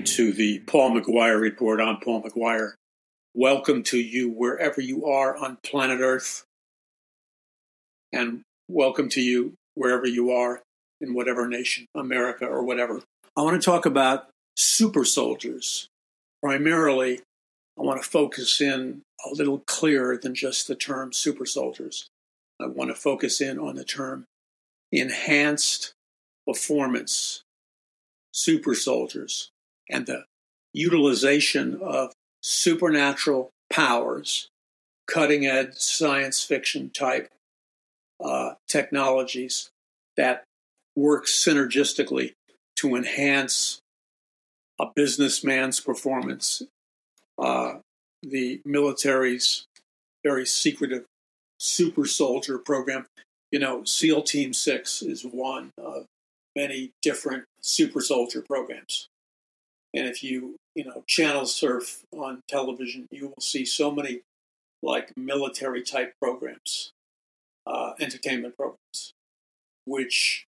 listening to the Paul McGuire Report. I'm Paul McGuire. Welcome to you wherever you are on planet Earth. And welcome to you wherever you are in whatever nation, America or whatever. I want to talk about super soldiers. Primarily, I want to focus in a little clearer than just the term super soldiers. I want to focus in on the term enhanced performance super soldiers and the utilization of supernatural powers, cutting edge science fiction type uh, technologies that work synergistically to enhance a businessman's performance, uh, the military's very secretive super soldier program. You know, SEAL Team 6 is one of many different super soldier programs. And if you, you know, channel surf on television, you will see so many like military type programs, uh, entertainment programs, which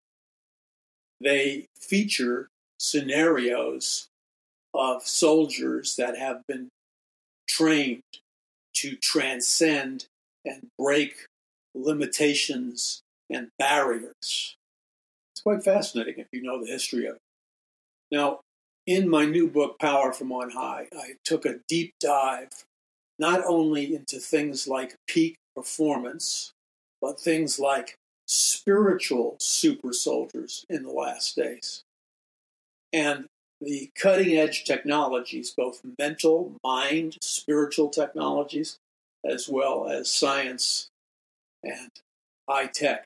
they feature scenarios of soldiers that have been trained to transcend and break limitations and barriers. It's quite fascinating if you know the history of it. Now, in my new book, Power from On High, I took a deep dive not only into things like peak performance, but things like spiritual super soldiers in the last days. And the cutting edge technologies, both mental, mind, spiritual technologies, as well as science and high tech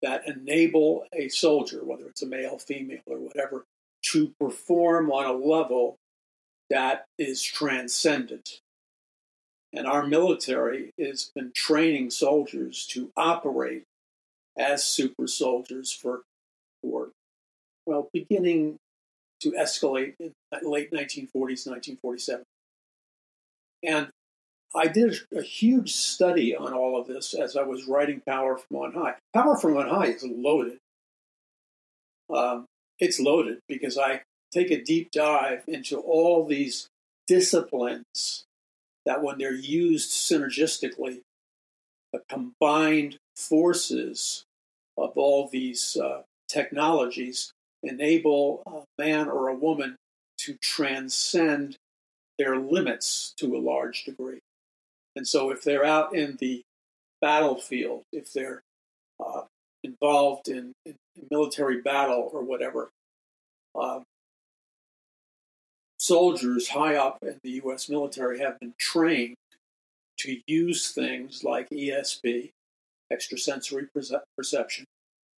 that enable a soldier, whether it's a male, female, or whatever, to perform on a level that is transcendent. And our military has been training soldiers to operate as super soldiers for, for well, beginning to escalate in late 1940s, 1947. And I did a huge study on all of this as I was writing Power from On High. Power from On High is loaded. Um, it's loaded because I take a deep dive into all these disciplines that, when they're used synergistically, the combined forces of all these uh, technologies enable a man or a woman to transcend their limits to a large degree. And so, if they're out in the battlefield, if they're uh, involved in, in, military battle or whatever, uh, soldiers high up in the U.S. military have been trained to use things like ESP, extrasensory perception,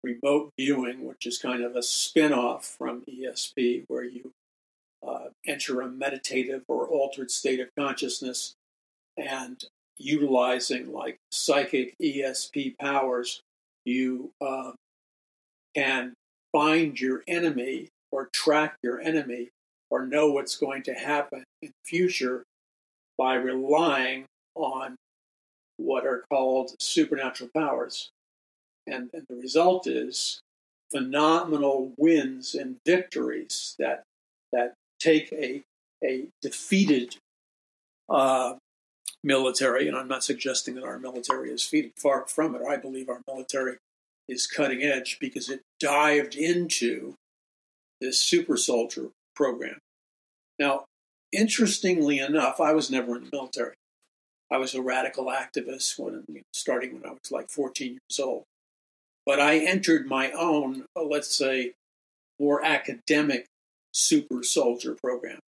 remote viewing, which is kind of a spin off from ESP, where you uh, enter a meditative or altered state of consciousness and utilizing like psychic ESP powers, you uh, can find your enemy or track your enemy or know what's going to happen in the future by relying on what are called supernatural powers. And, and the result is phenomenal wins and victories that that take a a defeated uh, military, and I'm not suggesting that our military is feeding far from it. I believe our military is cutting edge because it dived into this super soldier program. Now, interestingly enough, I was never in the military. I was a radical activist when starting when I was like 14 years old. But I entered my own, uh, let's say, more academic super soldier program,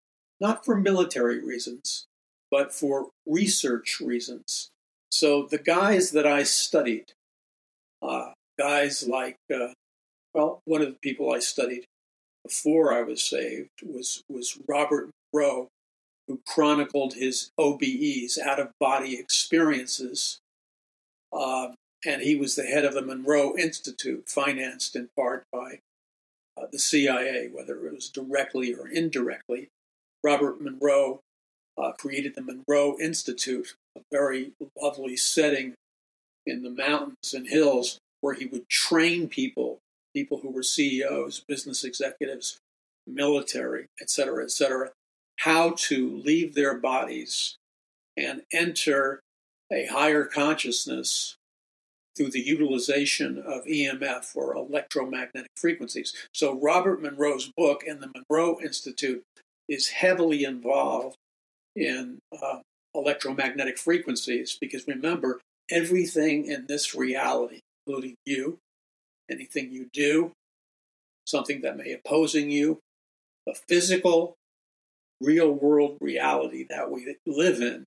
not for military reasons, but for research reasons. So the guys that I studied, uh, guys like, uh, well, one of the people I studied before I was saved was was Robert Monroe, who chronicled his OBEs, out of body experiences, uh, and he was the head of the Monroe Institute, financed in part by uh, the CIA, whether it was directly or indirectly. Robert Monroe uh, created the Monroe Institute, a very lovely setting in the mountains and hills where he would train people, people who were CEOs, business executives, military, etc., etc., how to leave their bodies and enter a higher consciousness through the utilization of EMF or electromagnetic frequencies. So, Robert Monroe's book and the Monroe Institute is heavily involved in uh, electromagnetic frequencies because remember, everything in this reality, including you, anything you do, something that may be opposing you, the physical, real world reality that we live in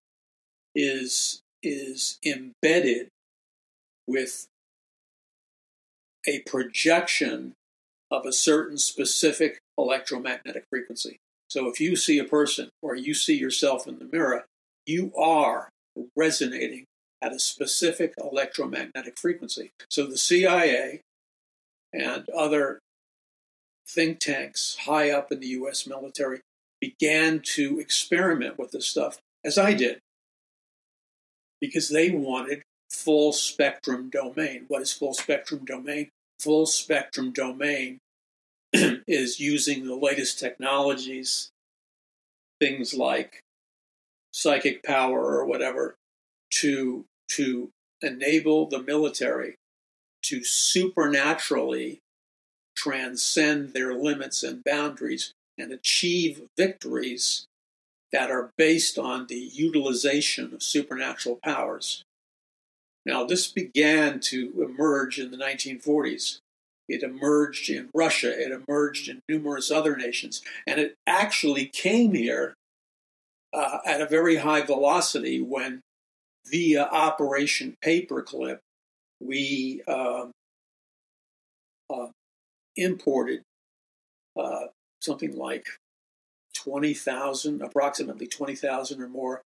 is is embedded with a projection of a certain specific electromagnetic frequency. So if you see a person or you see yourself in the mirror, you are resonating at a specific electromagnetic frequency. So the CIA and other think tanks high up in the US military began to experiment with this stuff, as I did, because they wanted full spectrum domain. What is full spectrum domain? Full spectrum domain is using the latest technologies, things like psychic power or whatever, to to enable the military to supernaturally transcend their limits and boundaries and achieve victories that are based on the utilization of supernatural powers. Now, this began to emerge in the 1940s. It emerged in Russia, it emerged in numerous other nations, and it actually came here uh, at a very high velocity when, via Operation Paperclip, we um, uh, imported uh, something like 20,000, approximately 20,000 or more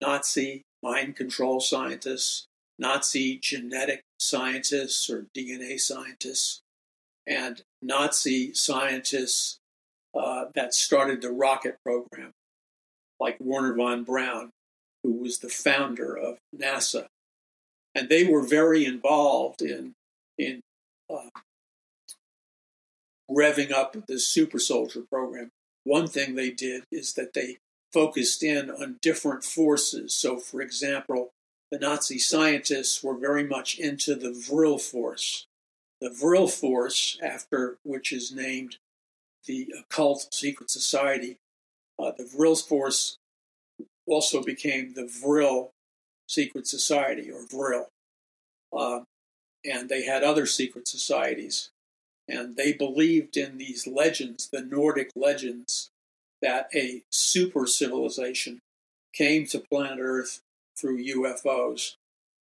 Nazi mind control scientists, Nazi genetic scientists or DNA scientists, and Nazi scientists uh, that started the rocket program, like Wernher von Braun, who was the founder of NASA. And they were very involved in, in uh, revving up the super soldier program. One thing they did is that they focused in on different forces. So, for example, the Nazi scientists were very much into the Vril force. The Vril force, after which is named the occult secret society, uh, the Vril force also became the Vril secret society or Vril. Uh, and they had other secret societies. And they believed in these legends, the Nordic legends, that a super civilization came to planet Earth through UFOs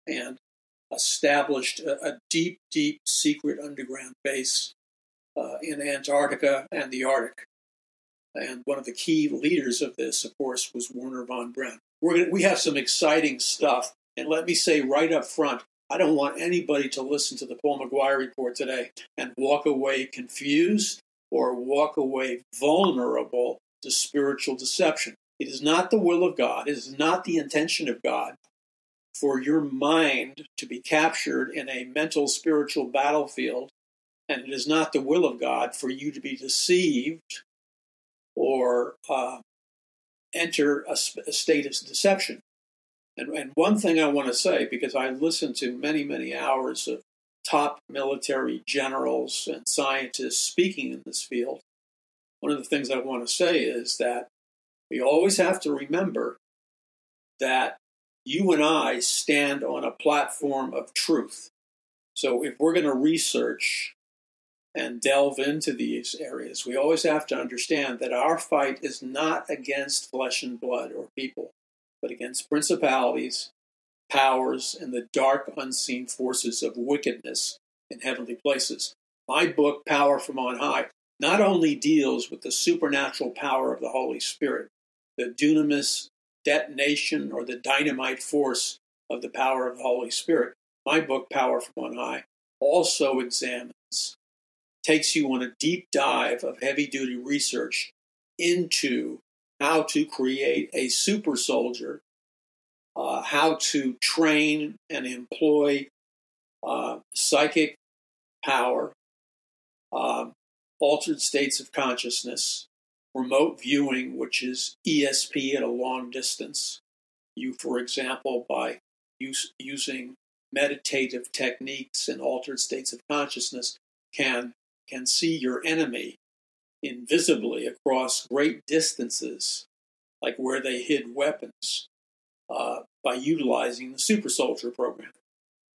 and established a, a deep, deep secret underground base uh, in Antarctica and the Arctic. And one of the key leaders of this, of course, was Wernher von Braun. We're gonna, we have some exciting stuff. And let me say right up front, I don't want anybody to listen to the Paul McGuire report today and walk away confused or walk away vulnerable to spiritual deception. It is not the will of God, it is not the intention of God for your mind to be captured in a mental spiritual battlefield, and it is not the will of God for you to be deceived or uh, enter a, a state of deception. And, and one thing I want to say, because I listened to many, many hours of top military generals and scientists speaking in this field, one of the things I want to say is that we always have to remember that you and I stand on a platform of truth. So if we're going to research and delve into these areas, we always have to understand that our fight is not against flesh and blood or people but against principalities, powers, and the dark unseen forces of wickedness in heavenly places. My book, Power from On High, not only deals with the supernatural power of the Holy Spirit, the dunamis detonation or the dynamite force of the power of the Holy Spirit. My book, Power from On High, also examines, takes you on a deep dive of heavy duty research into how to create a super soldier, uh, how to train and employ uh, psychic power, uh, altered states of consciousness, remote viewing, which is ESP at a long distance. You, for example, by use, using meditative techniques and altered states of consciousness, can, can see your enemy invisibly across great distances, like where they hid weapons, uh, by utilizing the super soldier program.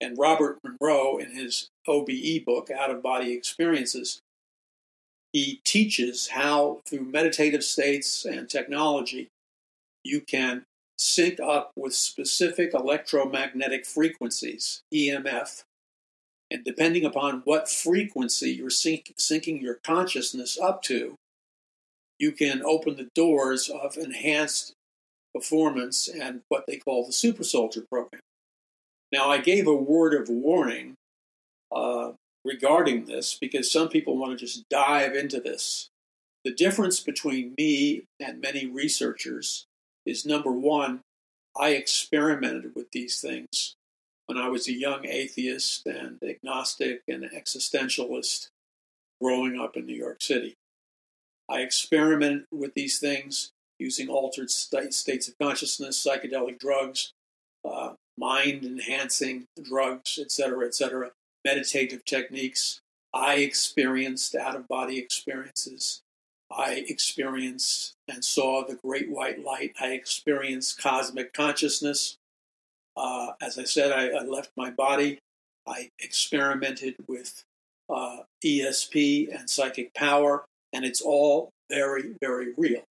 And Robert Monroe, in his OBE book, Out of Body Experiences, he teaches how, through meditative states and technology, you can sync up with specific electromagnetic frequencies, EMF. And depending upon what frequency you're sync- syncing your consciousness up to, you can open the doors of enhanced performance and what they call the super soldier program. Now, I gave a word of warning uh, regarding this because some people want to just dive into this. The difference between me and many researchers is number one, I experimented with these things when I was a young atheist and agnostic and existentialist growing up in New York City. I experimented with these things using altered states of consciousness, psychedelic drugs, uh, mind enhancing drugs, etc., etc meditative techniques. I experienced out of body experiences. I experienced and saw the great white light. I experienced cosmic consciousness. Uh, as I said, I, I, left my body. I experimented with uh, ESP and psychic power, and it's all very, very real.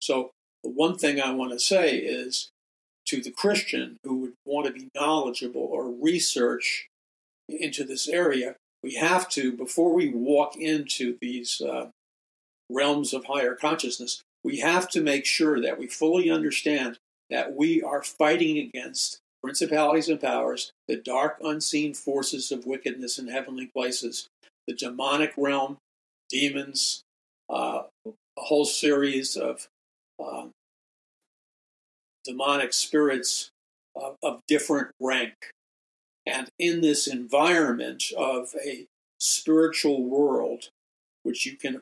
So, the one thing I want to say is to the Christian who would want to be knowledgeable or research into this area, we have to, before we walk into these uh, realms of higher consciousness, we have to make sure that we fully understand that we are fighting against principalities and powers, the dark, unseen forces of wickedness in heavenly places, the demonic realm, demons, uh, a whole series of uh, demonic spirits of, of different rank. And in this environment of a spiritual world, which you can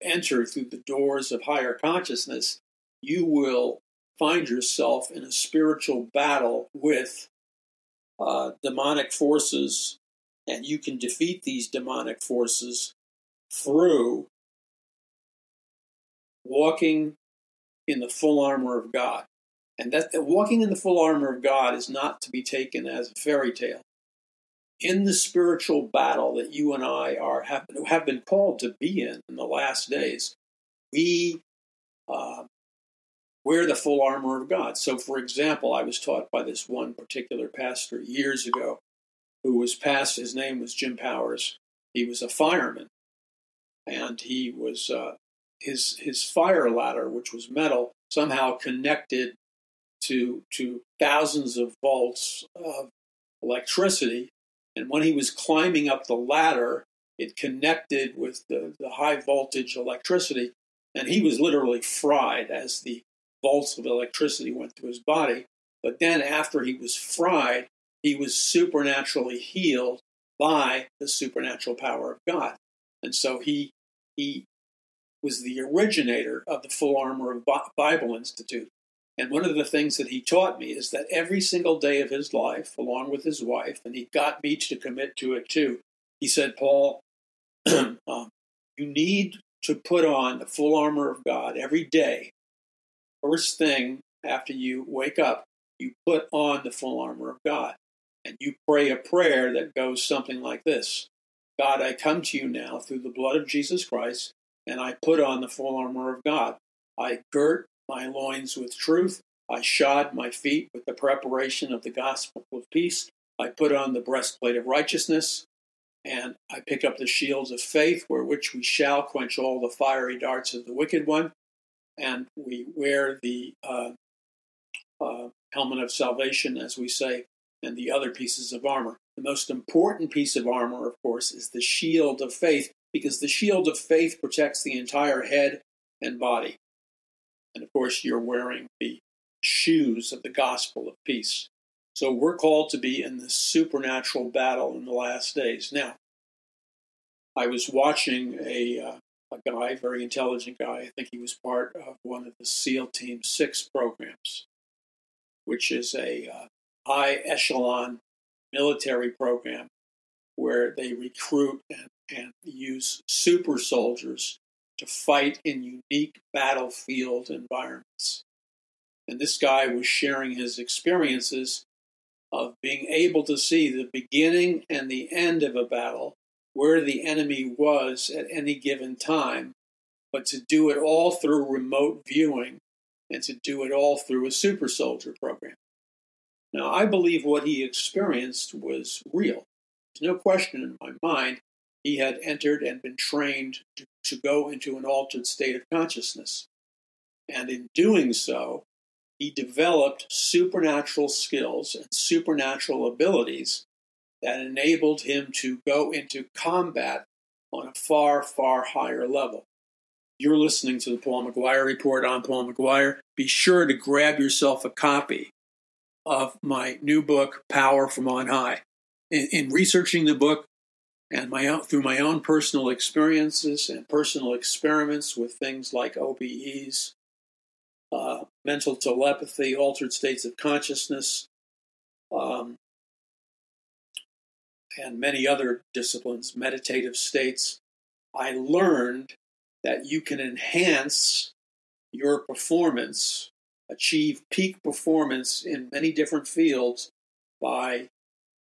enter through the doors of higher consciousness, you will find yourself in a spiritual battle with uh, demonic forces, and you can defeat these demonic forces through walking in the full armor of God. And that, that walking in the full armor of God is not to be taken as a fairy tale. In the spiritual battle that you and I are have, have been called to be in in the last days, we uh, wear the full armor of God. So, for example, I was taught by this one particular pastor years ago, who was past. His name was Jim Powers. He was a fireman, and he was uh, his his fire ladder, which was metal, somehow connected to to thousands of volts of electricity. And when he was climbing up the ladder, it connected with the, the high voltage electricity, and he was literally fried as the volts of electricity went through his body. But then, after he was fried, he was supernaturally healed by the supernatural power of God. And so he he was the originator of the Full Armor of Bible Institute. And one of the things that he taught me is that every single day of his life, along with his wife, and he got me to commit to it too, he said, Paul, um, you need to put on the full armor of God every day. First thing after you wake up, you put on the full armor of God. And you pray a prayer that goes something like this God, I come to you now through the blood of Jesus Christ, and I put on the full armor of God. I girt my loins with truth. I shod my feet with the preparation of the gospel of peace. I put on the breastplate of righteousness, and I pick up the shields of faith, where which we shall quench all the fiery darts of the wicked one. And we wear the uh, uh, helmet of salvation, as we say, and the other pieces of armor. The most important piece of armor, of course, is the shield of faith, because the shield of faith protects the entire head and body. And of course, you're wearing the shoes of the gospel of peace. So we're called to be in this supernatural battle in the last days. Now, I was watching a, uh, a guy, very intelligent guy. I think he was part of one of the SEAL Team 6 programs, which is a uh, high echelon military program where they recruit and, and use super soldiers to fight in unique battlefield environments. And this guy was sharing his experiences of being able to see the beginning and the end of a battle, where the enemy was at any given time, but to do it all through remote viewing and to do it all through a super soldier program. Now, I believe what he experienced was real. There's no question in my mind he had entered and been trained to, to go into an altered state of consciousness. And in doing so, he developed supernatural skills and supernatural abilities that enabled him to go into combat on a far, far higher level. You're listening to the Paul McGuire Report. I'm Paul McGuire. Be sure to grab yourself a copy of my new book, Power from On High. In, in researching the book and my own, through my own personal experiences and personal experiments with things like OBEs, uh, mental telepathy, altered states of consciousness, um, and many other disciplines, meditative states, I learned that you can enhance your performance, achieve peak performance in many different fields by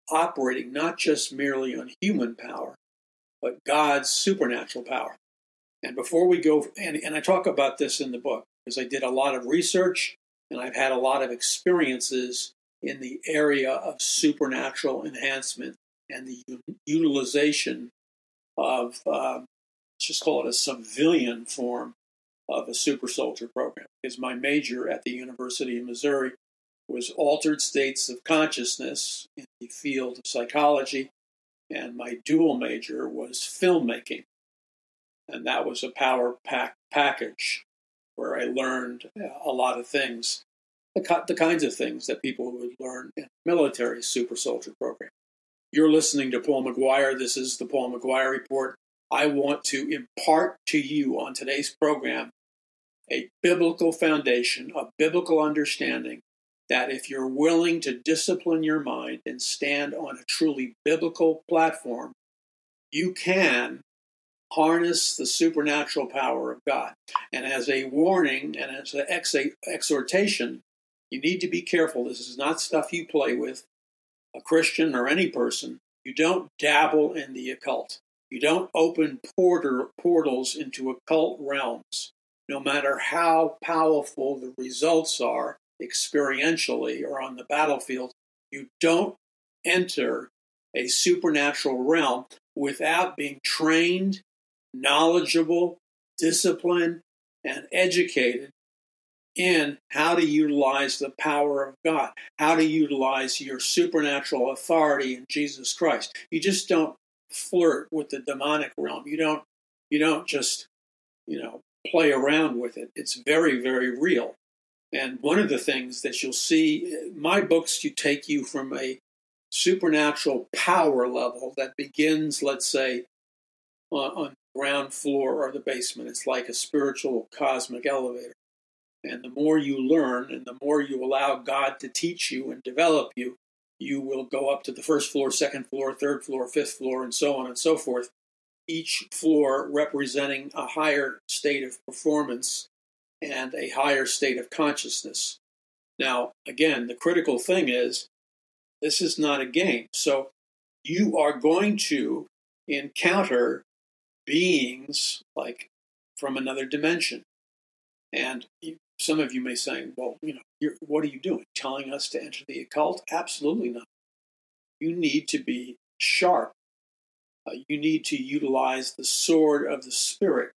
operating not just merely on human power, but God's supernatural power. And before we go, and, and I talk about this in the book, because I did a lot of research and I've had a lot of experiences in the area of supernatural enhancement and the utilization of, uh, let's just call it a civilian form of a super soldier program. Because my major at the University of Missouri was altered states of consciousness in the field of psychology, and my dual major was filmmaking. And that was a power pack package where I learned a lot of things, the, the kinds of things that people would learn in a military super soldier program. You're listening to Paul McGuire. This is the Paul McGuire Report. I want to impart to you on today's program a biblical foundation, a biblical understanding that if you're willing to discipline your mind and stand on a truly biblical platform, you can harness the supernatural power of God. And as a warning and as an ex- exhortation, you need to be careful. This is not stuff you play with, a Christian or any person. You don't dabble in the occult. You don't open porter, portals into occult realms, no matter how powerful the results are experientially or on the battlefield. You don't enter a supernatural realm without being trained knowledgeable, disciplined, and educated in how to utilize the power of God, how to utilize your supernatural authority in Jesus Christ. You just don't flirt with the demonic realm. You don't you don't just, you know, play around with it. It's very very real. And one of the things that you'll see my books you take you from a supernatural power level that begins let's say uh, on, on ground floor or the basement. It's like a spiritual cosmic elevator. And the more you learn and the more you allow God to teach you and develop you, you will go up to the first floor, second floor, third floor, fifth floor, and so on and so forth. Each floor representing a higher state of performance and a higher state of consciousness. Now, again, the critical thing is this is not a game. So you are going to encounter beings like from another dimension. And some of you may say, well, you know, what are you doing? Telling us to enter the occult? Absolutely not. You need to be sharp. Uh, you need to utilize the sword of the Spirit.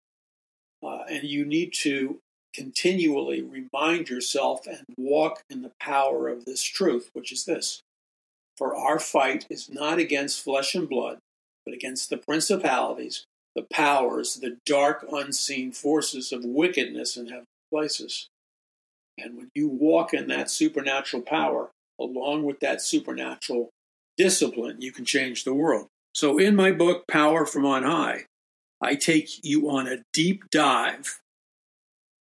Uh, and you need to continually remind yourself and walk in the power of this truth, which is this. For our fight is not against flesh and blood, but against the principalities, the powers, the dark unseen forces of wickedness in heavenly places. And when you walk in that supernatural power, along with that supernatural discipline, you can change the world. So, in my book, Power from On High, I take you on a deep dive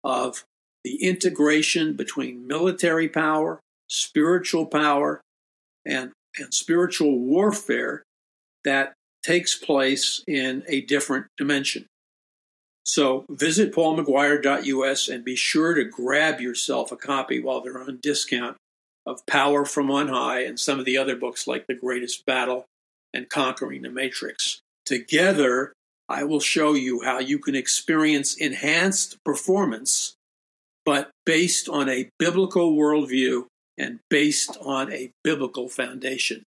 of the integration between military power, spiritual power, and, and spiritual warfare that takes place in a different dimension. So visit paulmcguire.us and be sure to grab yourself a copy while they're on discount of Power from On High and some of the other books like The Greatest Battle and Conquering the Matrix. Together, I will show you how you can experience enhanced performance, but based on a biblical worldview and based on a biblical foundation.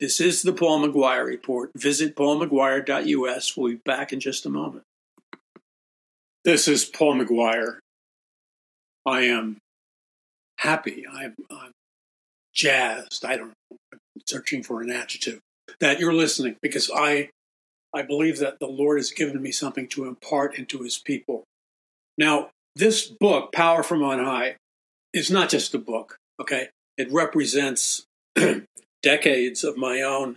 This is the Paul McGuire Report. Visit paulmcguire.us. We'll be back in just a moment. This is Paul McGuire. I am happy. I'm, I'm jazzed. I don't know. I'm searching for an adjective that you're listening because I I believe that the Lord has given me something to impart into his people. Now, this book, Power from On High, is not just a book, okay? It represents decades of my own.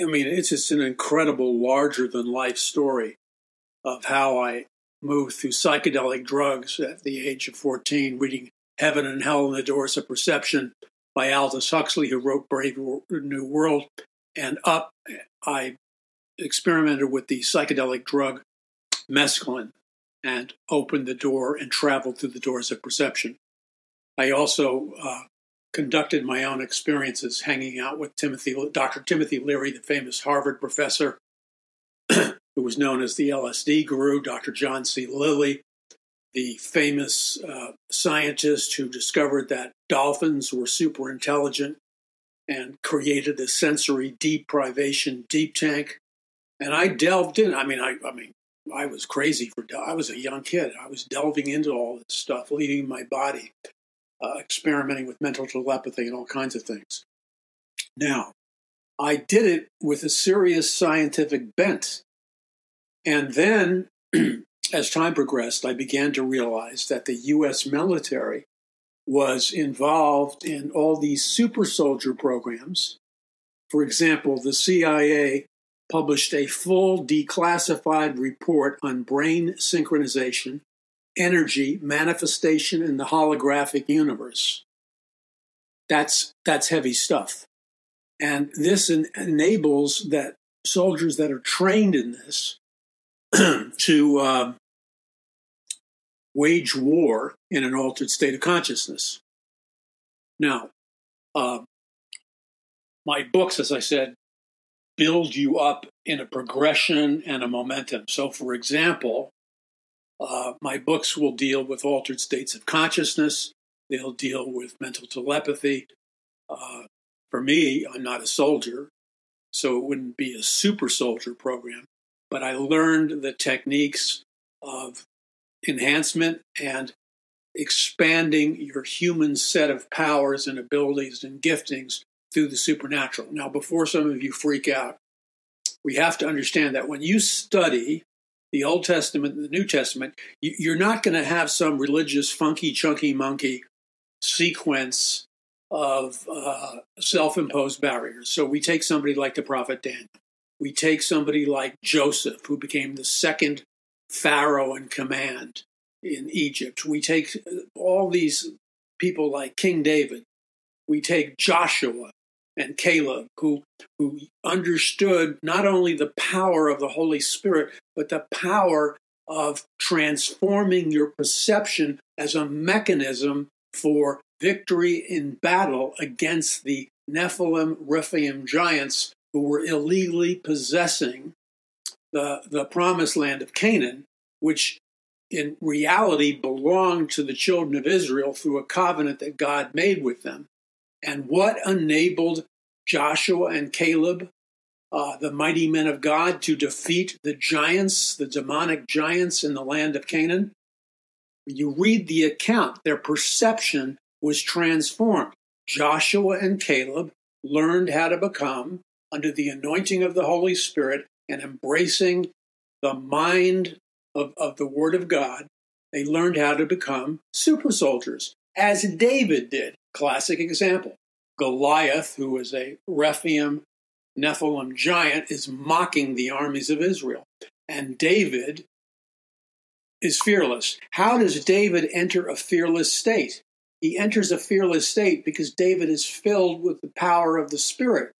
I mean, it's just an incredible, larger than life story of how I moved through psychedelic drugs at the age of 14, reading Heaven and Hell and the Doors of Perception by Aldous Huxley, who wrote Brave New World. And up, I experimented with the psychedelic drug mescaline and opened the door and traveled through the doors of perception. I also uh, conducted my own experiences hanging out with Timothy, Dr. Timothy Leary, the famous Harvard professor who was known as the LSD guru, Dr. John C. Lilly, the famous uh, scientist who discovered that dolphins were super intelligent and created the sensory deprivation deep tank. And I delved in. I mean, I, I mean, I was crazy for. I was a young kid. I was delving into all this stuff, leaving my body, uh, experimenting with mental telepathy and all kinds of things. Now, I did it with a serious scientific bent. And then as time progressed, I began to realize that the U.S. military was involved in all these super soldier programs. For example, the CIA published a full declassified report on brain synchronization, energy, manifestation in the holographic universe. That's, that's heavy stuff. And this en- enables that soldiers that are trained in this to uh, wage war in an altered state of consciousness. Now, uh, my books, as I said, build you up in a progression and a momentum. So, for example, uh, my books will deal with altered states of consciousness, they'll deal with mental telepathy. Uh, for me, I'm not a soldier, so it wouldn't be a super soldier program, but I learned the techniques of enhancement and expanding your human set of powers and abilities and giftings through the supernatural. Now, before some of you freak out, we have to understand that when you study the Old Testament and the New Testament, you're not going to have some religious funky, chunky monkey sequence of uh, self imposed barriers. So we take somebody like the prophet Daniel. We take somebody like Joseph, who became the second Pharaoh in command in Egypt. We take all these people like King David. We take Joshua and Caleb, who, who understood not only the power of the Holy Spirit, but the power of transforming your perception as a mechanism for victory in battle against the Nephilim, Rephaim giants who were illegally possessing the, the promised land of Canaan, which in reality belonged to the children of Israel through a covenant that God made with them. And what enabled Joshua and Caleb, uh, the mighty men of God, to defeat the giants, the demonic giants in the land of Canaan? When you read the account, their perception was transformed. Joshua and Caleb learned how to become, under the anointing of the Holy Spirit and embracing the mind of, of the Word of God, they learned how to become super soldiers, as David did. Classic example. Goliath, who was a Rephaim Nephilim giant, is mocking the armies of Israel. And David is fearless. How does David enter a fearless state? He enters a fearless state because David is filled with the power of the Spirit.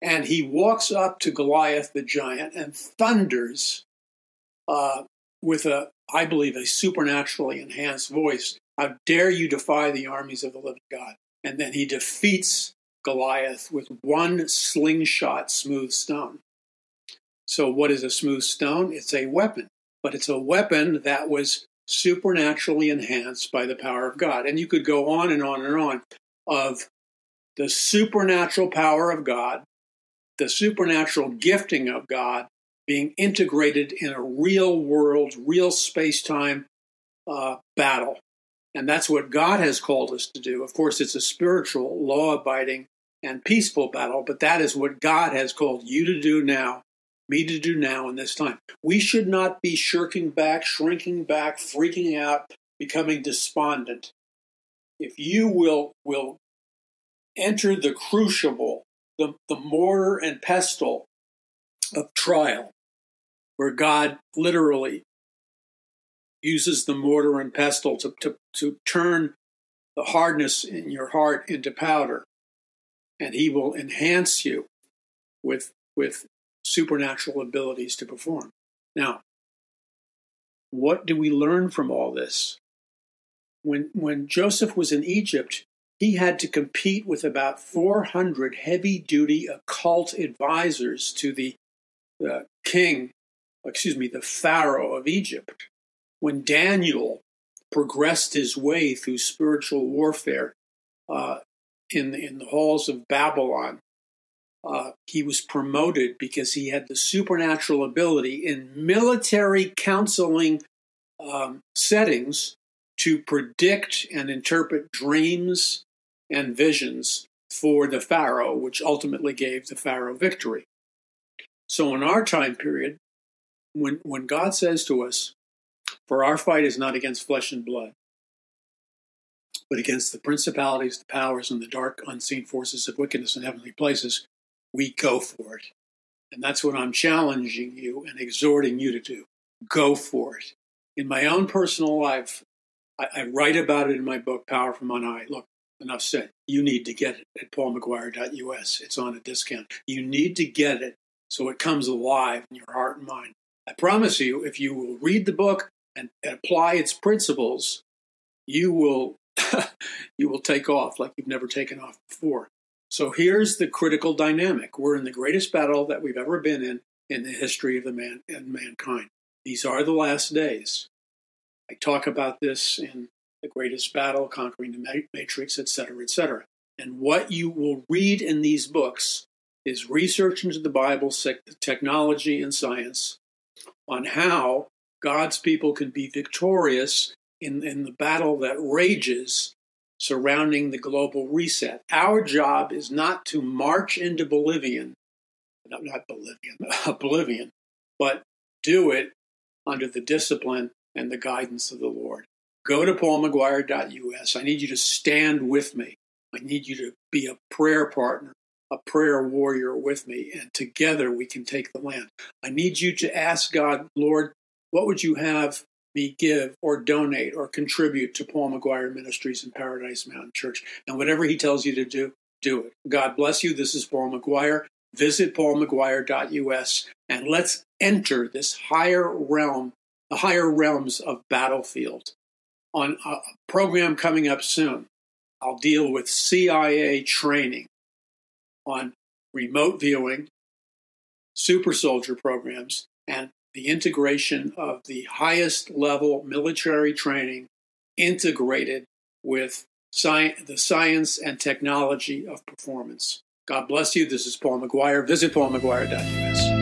And he walks up to Goliath the giant and thunders uh, with a, I believe, a supernaturally enhanced voice. How dare you defy the armies of the living God? And then he defeats Goliath with one slingshot smooth stone. So, what is a smooth stone? It's a weapon, but it's a weapon that was supernaturally enhanced by the power of God. And you could go on and on and on of the supernatural power of God, the supernatural gifting of God being integrated in a real world, real space time uh, battle. And that's what God has called us to do. Of course, it's a spiritual, law abiding, and peaceful battle, but that is what God has called you to do now, me to do now in this time. We should not be shirking back, shrinking back, freaking out, becoming despondent. If you will, will enter the crucible, the, the mortar and pestle of trial, where God literally uses the mortar and pestle to, to, to turn the hardness in your heart into powder. And he will enhance you with, with supernatural abilities to perform. Now, what do we learn from all this? When, when Joseph was in Egypt, he had to compete with about 400 heavy duty occult advisors to the uh, king, excuse me, the Pharaoh of Egypt. When Daniel progressed his way through spiritual warfare uh, in, in the halls of Babylon, uh, he was promoted because he had the supernatural ability in military counseling um, settings to predict and interpret dreams and visions for the Pharaoh, which ultimately gave the Pharaoh victory. So, in our time period, when, when God says to us, for our fight is not against flesh and blood, but against the principalities, the powers, and the dark unseen forces of wickedness in heavenly places. We go for it. And that's what I'm challenging you and exhorting you to do. Go for it. In my own personal life, I, I write about it in my book, Power from On High. Look, enough said. You need to get it at paulmcguire.us. It's on a discount. You need to get it so it comes alive in your heart and mind. I promise you, if you will read the book, and, apply its principles, you will you will take off like you've never taken off before. So here's the critical dynamic. We're in the greatest battle that we've ever been in in the history of the man and mankind. These are the last days. I talk about this in the greatest battle, conquering the matrix, etc., etc. And what you will read in these books is research into the Bible, technology, and science on how God's people can be victorious in, in the battle that rages surrounding the global reset. Our job is not to march into Bolivian, not, not Bolivian, oblivion, but do it under the discipline and the guidance of the Lord. Go to paulmcguire.us. I need you to stand with me. I need you to be a prayer partner, a prayer warrior with me, and together we can take the land. I need you to ask God, Lord, what would you have me give or donate or contribute to Paul McGuire Ministries and Paradise Mountain Church? And whatever he tells you to do, do it. God bless you. This is Paul McGuire. Visit paulmcguire.us and let's enter this higher realm, the higher realms of battlefield. On a program coming up soon, I'll deal with CIA training on remote viewing, super soldier programs, and the integration of the highest level military training integrated with sci- the science and technology of performance. God bless you. This is Paul McGuire. Visit paulmcguire.us.